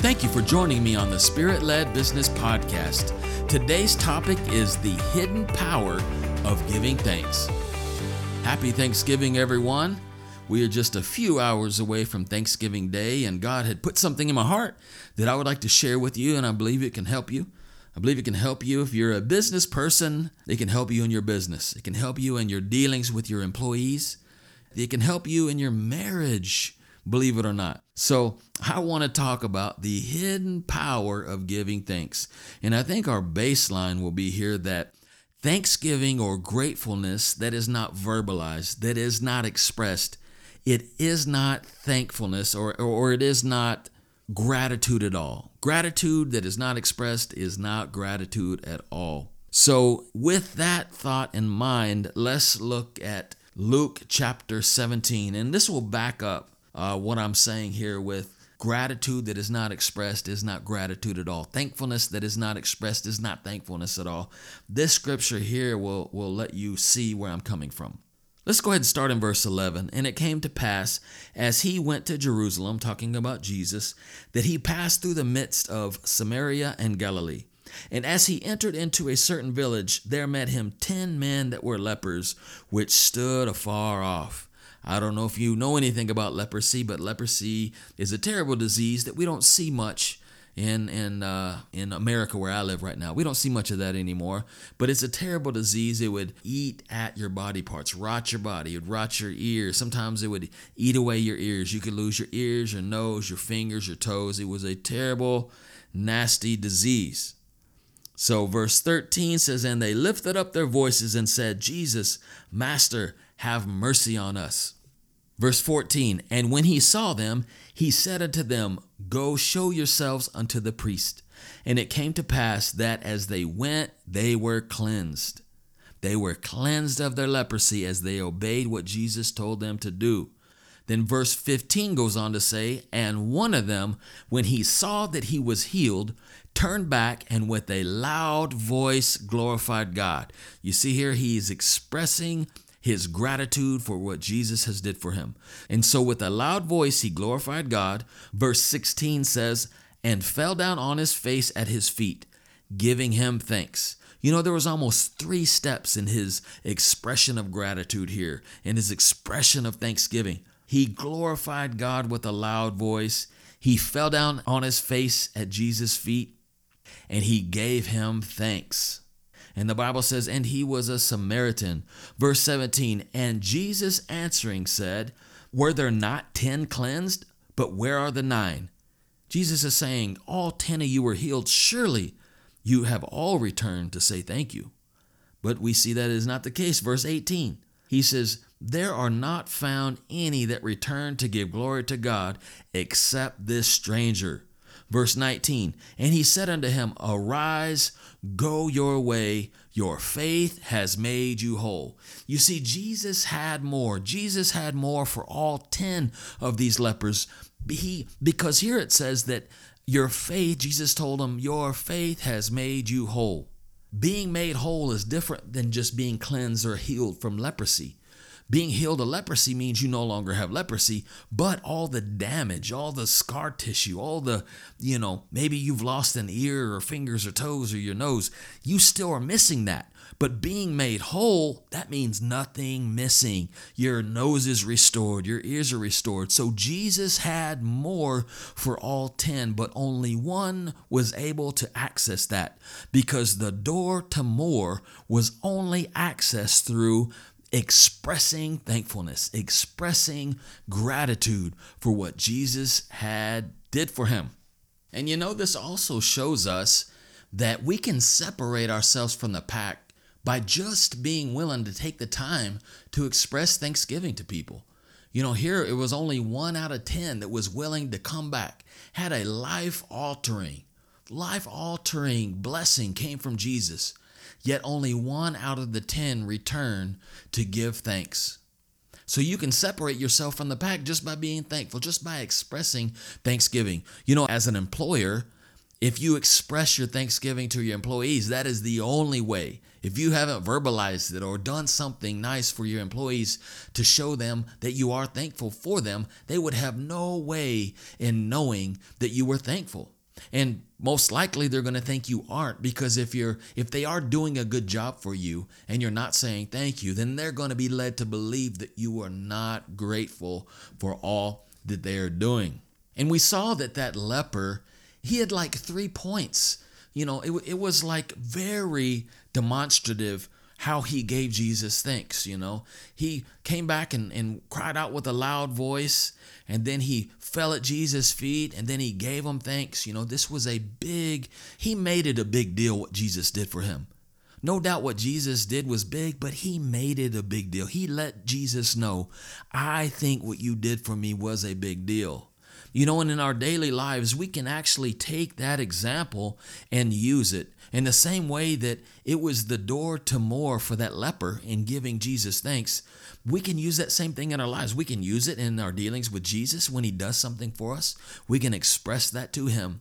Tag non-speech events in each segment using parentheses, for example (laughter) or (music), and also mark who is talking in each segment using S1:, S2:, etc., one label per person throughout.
S1: Thank you for joining me on the Spirit Led Business Podcast. Today's topic is the hidden power of giving thanks. Happy Thanksgiving, everyone. We are just a few hours away from Thanksgiving Day, and God had put something in my heart that I would like to share with you, and I believe it can help you. I believe it can help you if you're a business person. It can help you in your business. It can help you in your dealings with your employees. It can help you in your marriage, believe it or not. So, I want to talk about the hidden power of giving thanks. And I think our baseline will be here that thanksgiving or gratefulness that is not verbalized, that is not expressed, it is not thankfulness or, or it is not gratitude at all. Gratitude that is not expressed is not gratitude at all. So, with that thought in mind, let's look at Luke chapter 17. And this will back up uh, what I'm saying here with gratitude that is not expressed is not gratitude at all. Thankfulness that is not expressed is not thankfulness at all. This scripture here will, will let you see where I'm coming from. Let's go ahead and start in verse 11. And it came to pass, as he went to Jerusalem, talking about Jesus, that he passed through the midst of Samaria and Galilee. And as he entered into a certain village, there met him ten men that were lepers, which stood afar off. I don't know if you know anything about leprosy, but leprosy is a terrible disease that we don't see much in in uh, in America where I live right now. We don't see much of that anymore, but it's a terrible disease. It would eat at your body parts, rot your body, it would rot your ears. Sometimes it would eat away your ears. You could lose your ears, your nose, your fingers, your toes. It was a terrible, nasty disease. So verse 13 says, And they lifted up their voices and said, Jesus, Master, have mercy on us. Verse 14, And when he saw them, he said unto them, Go show yourselves unto the priest. And it came to pass that as they went, they were cleansed. They were cleansed of their leprosy as they obeyed what Jesus told them to do. Then verse 15 goes on to say, And one of them, when he saw that he was healed, turned back and with a loud voice glorified God. You see here, he is expressing his gratitude for what Jesus has did for him. And so with a loud voice he glorified God. Verse 16 says, and fell down on his face at his feet, giving him thanks. You know, there was almost three steps in his expression of gratitude here, in his expression of thanksgiving. He glorified God with a loud voice. He fell down on his face at Jesus' feet, and he gave him thanks. And the Bible says, and he was a Samaritan. Verse 17, and Jesus answering said, Were there not ten cleansed? But where are the nine? Jesus is saying, All ten of you were healed. Surely you have all returned to say thank you. But we see that is not the case. Verse 18, he says, There are not found any that return to give glory to God except this stranger. Verse 19, and he said unto him, Arise, go your way, your faith has made you whole. You see, Jesus had more. Jesus had more for all 10 of these lepers. He, because here it says that your faith, Jesus told him, Your faith has made you whole. Being made whole is different than just being cleansed or healed from leprosy. Being healed of leprosy means you no longer have leprosy, but all the damage, all the scar tissue, all the, you know, maybe you've lost an ear or fingers or toes or your nose, you still are missing that. But being made whole, that means nothing missing. Your nose is restored, your ears are restored. So Jesus had more for all 10, but only one was able to access that because the door to more was only accessed through expressing thankfulness, expressing gratitude for what Jesus had did for him. And you know this also shows us that we can separate ourselves from the pack by just being willing to take the time to express thanksgiving to people. You know, here it was only 1 out of 10 that was willing to come back, had a life altering, life altering blessing came from Jesus yet only one out of the ten return to give thanks. So you can separate yourself from the pack just by being thankful, just by expressing thanksgiving. You know, as an employer, If you express your thanksgiving to your employees, that is the only way. If you haven't verbalized it or done something nice for your employees to show them that you are thankful for them, they would have no way in knowing that you were thankful. And most likely they're going to think you aren't because if you're if they are doing a good job for you and you're not saying thank you, then they're going to be led to believe that you are not grateful for all that they are doing. And we saw that that leper he had like three points. You know, it, it was like very demonstrative how he gave Jesus thanks. You know, he came back and, and cried out with a loud voice, and then he fell at Jesus' feet, and then he gave him thanks. You know, this was a big, he made it a big deal what Jesus did for him. No doubt what Jesus did was big, but he made it a big deal. He let Jesus know, I think what you did for me was a big deal. You know, and in our daily lives, we can actually take that example and use it in the same way that it was the door to more for that leper in giving Jesus thanks. We can use that same thing in our lives. We can use it in our dealings with Jesus when he does something for us. We can express that to him.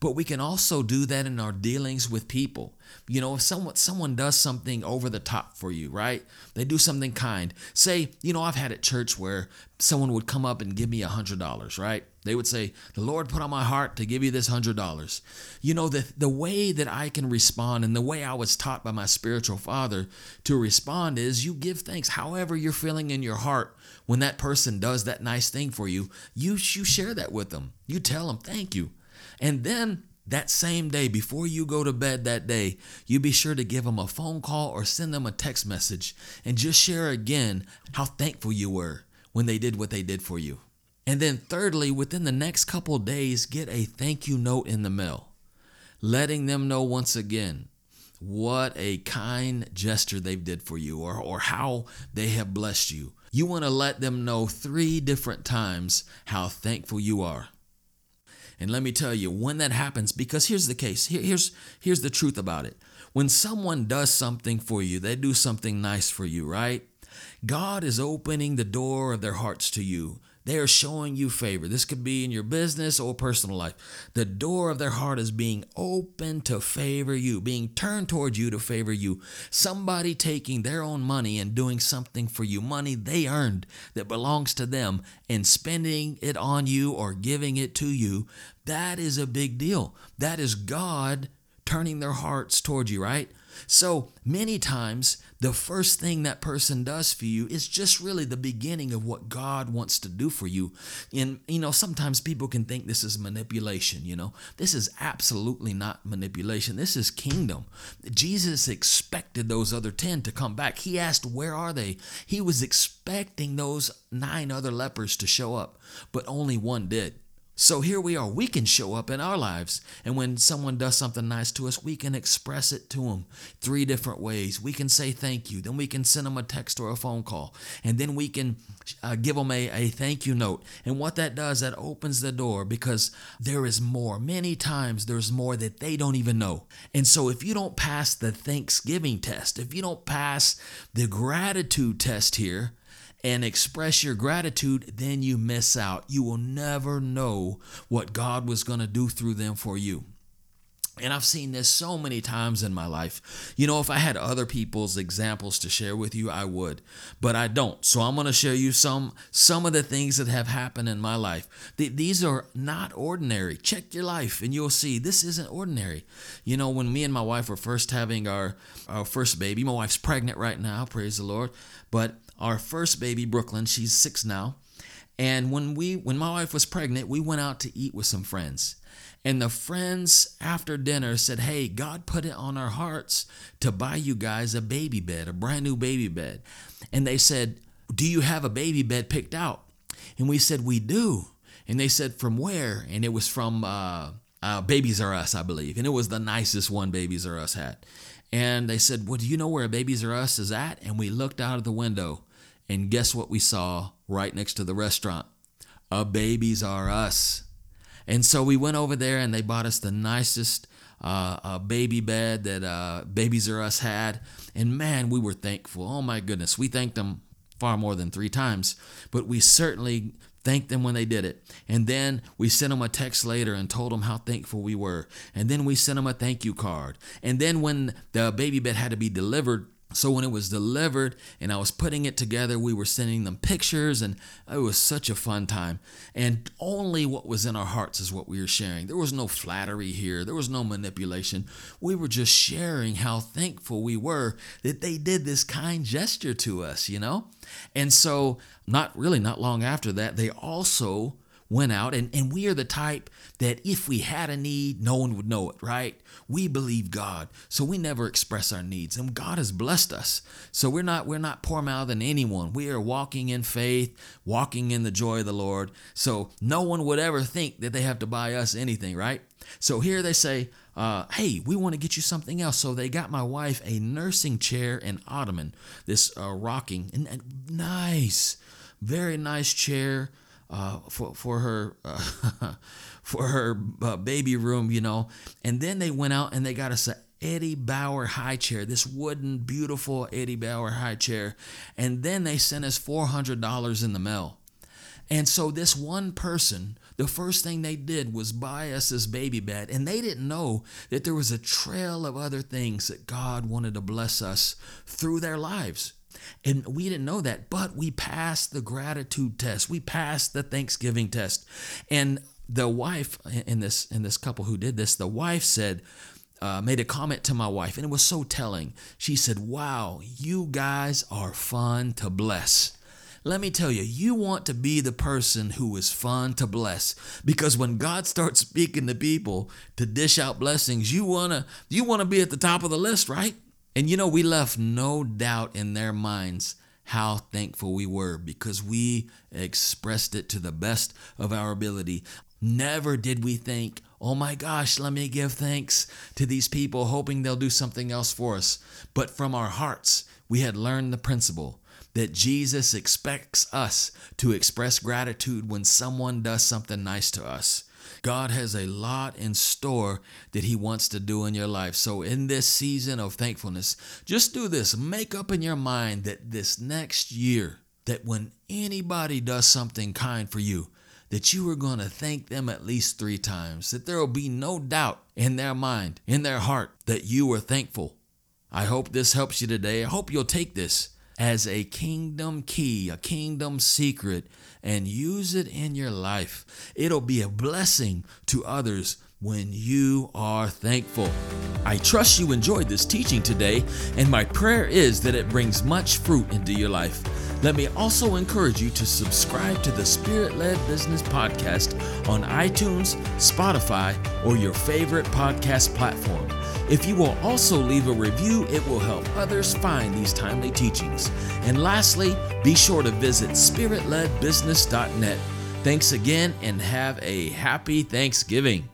S1: But we can also do that in our dealings with people. You know, if someone someone does something over the top for you, right? They do something kind. Say, you know, I've had at church where someone would come up and give me a hundred dollars, right? They would say, The Lord put on my heart to give you this hundred dollars. You know, the the way that I can respond and the way I was taught by my spiritual father to respond is you give thanks. However, you're feeling in your heart when that person does that nice thing for you, you you share that with them. You tell them thank you. And then that same day, before you go to bed that day, you be sure to give them a phone call or send them a text message and just share again how thankful you were when they did what they did for you. And then, thirdly, within the next couple days, get a thank you note in the mail, letting them know once again what a kind gesture they've did for you or, or how they have blessed you. You want to let them know three different times how thankful you are. And let me tell you, when that happens, because here's the case, Here, here's, here's the truth about it. When someone does something for you, they do something nice for you, right? God is opening the door of their hearts to you. They are showing you favor. This could be in your business or personal life. The door of their heart is being open to favor you, being turned towards you to favor you. Somebody taking their own money and doing something for you, money they earned that belongs to them, and spending it on you or giving it to you. That is a big deal. That is God turning their hearts toward you, right? So many times, the first thing that person does for you is just really the beginning of what God wants to do for you. And, you know, sometimes people can think this is manipulation, you know. This is absolutely not manipulation. This is kingdom. Jesus expected those other 10 to come back. He asked, Where are they? He was expecting those nine other lepers to show up, but only one did. So here we are. We can show up in our lives. And when someone does something nice to us, we can express it to them three different ways. We can say thank you. Then we can send them a text or a phone call. And then we can uh, give them a, a thank you note. And what that does, that opens the door because there is more. Many times there's more that they don't even know. And so if you don't pass the Thanksgiving test, if you don't pass the gratitude test here, and express your gratitude, then you miss out. You will never know what God was going to do through them for you. And I've seen this so many times in my life. You know, if I had other people's examples to share with you, I would, but I don't. So I'm going to show you some some of the things that have happened in my life. these are not ordinary. Check your life and you'll see this isn't ordinary. You know, when me and my wife were first having our our first baby, my wife's pregnant right now, praise the Lord. But our first baby, Brooklyn. She's six now. And when we when my wife was pregnant, we went out to eat with some friends. And the friends after dinner said, Hey, God put it on our hearts to buy you guys a baby bed, a brand new baby bed. And they said, Do you have a baby bed picked out? And we said, We do. And they said, From where? And it was from uh, uh, Babies R Us, I believe. And it was the nicest one Babies R Us had. And they said, Well, do you know where Babies R Us is at? And we looked out of the window and guess what we saw right next to the restaurant? A Babies R Us. And so we went over there and they bought us the nicest uh, uh, baby bed that uh, Babies R Us had. And man, we were thankful. Oh my goodness. We thanked them far more than three times, but we certainly thanked them when they did it. And then we sent them a text later and told them how thankful we were. And then we sent them a thank you card. And then when the baby bed had to be delivered, so when it was delivered and I was putting it together, we were sending them pictures and it was such a fun time. And only what was in our hearts is what we were sharing. There was no flattery here, there was no manipulation. We were just sharing how thankful we were that they did this kind gesture to us, you know? And so, not really not long after that, they also went out. And, and we are the type that if we had a need no one would know it right? We believe god so we never express our needs. And god has blessed us. So we're not we're not poor mouthing anyone. We are walking in faith walking in the joy of the lord. So no one would ever think that they have to buy us anything right? So here they say uh, hey, we want to get you something else. So they got my wife a nursing chair and ottoman, this uh, rocking, and, and nice, very nice chair uh, for for her uh, (laughs) for her uh, baby room, you know. And then they went out and they got us a Eddie Bauer high chair, this wooden, beautiful Eddie Bauer high chair. And then they sent us $400 in the mail. And so this one person, the first thing they did was buy us this baby bed. And they didn't know that there was a trail of other things that God wanted to bless us through their lives. And we didn't know that, but we passed the gratitude test. We passed the Thanksgiving test. And the wife in this in this couple who did this, the wife said, uh, made a comment to my wife, and it was so telling. She said, Wow, you guys are fun to bless. Let me tell you, you want to be the person who is fun to bless because when God starts speaking to people to dish out blessings, you want to you want to be at the top of the list, right? And you know, we left no doubt in their minds how thankful we were because we expressed it to the best of our ability. Never did we think, oh my gosh, let me give thanks to these people, hoping they'll do something else for us. But from our hearts, we had learned the principle that Jesus expects us to express gratitude when someone does something nice to us. God has a lot in store that He wants to do in your life. So, in this season of thankfulness, just do this. Make up in your mind that this next year, that when anybody does something kind for you, that you are going to thank them at least three times, that there will be no doubt in their mind, in their heart, that you are thankful. I hope this helps you today. I hope you'll take this as a kingdom key, a kingdom secret, and use it in your life. It'll be a blessing to others when you are thankful. I trust you enjoyed this teaching today, and my prayer is that it brings much fruit into your life. Let me also encourage you to subscribe to the Spirit Led Business Podcast on iTunes, Spotify, or your favorite podcast platform. If you will also leave a review, it will help others find these timely teachings. And lastly, be sure to visit spiritledbusiness.net. Thanks again and have a happy Thanksgiving.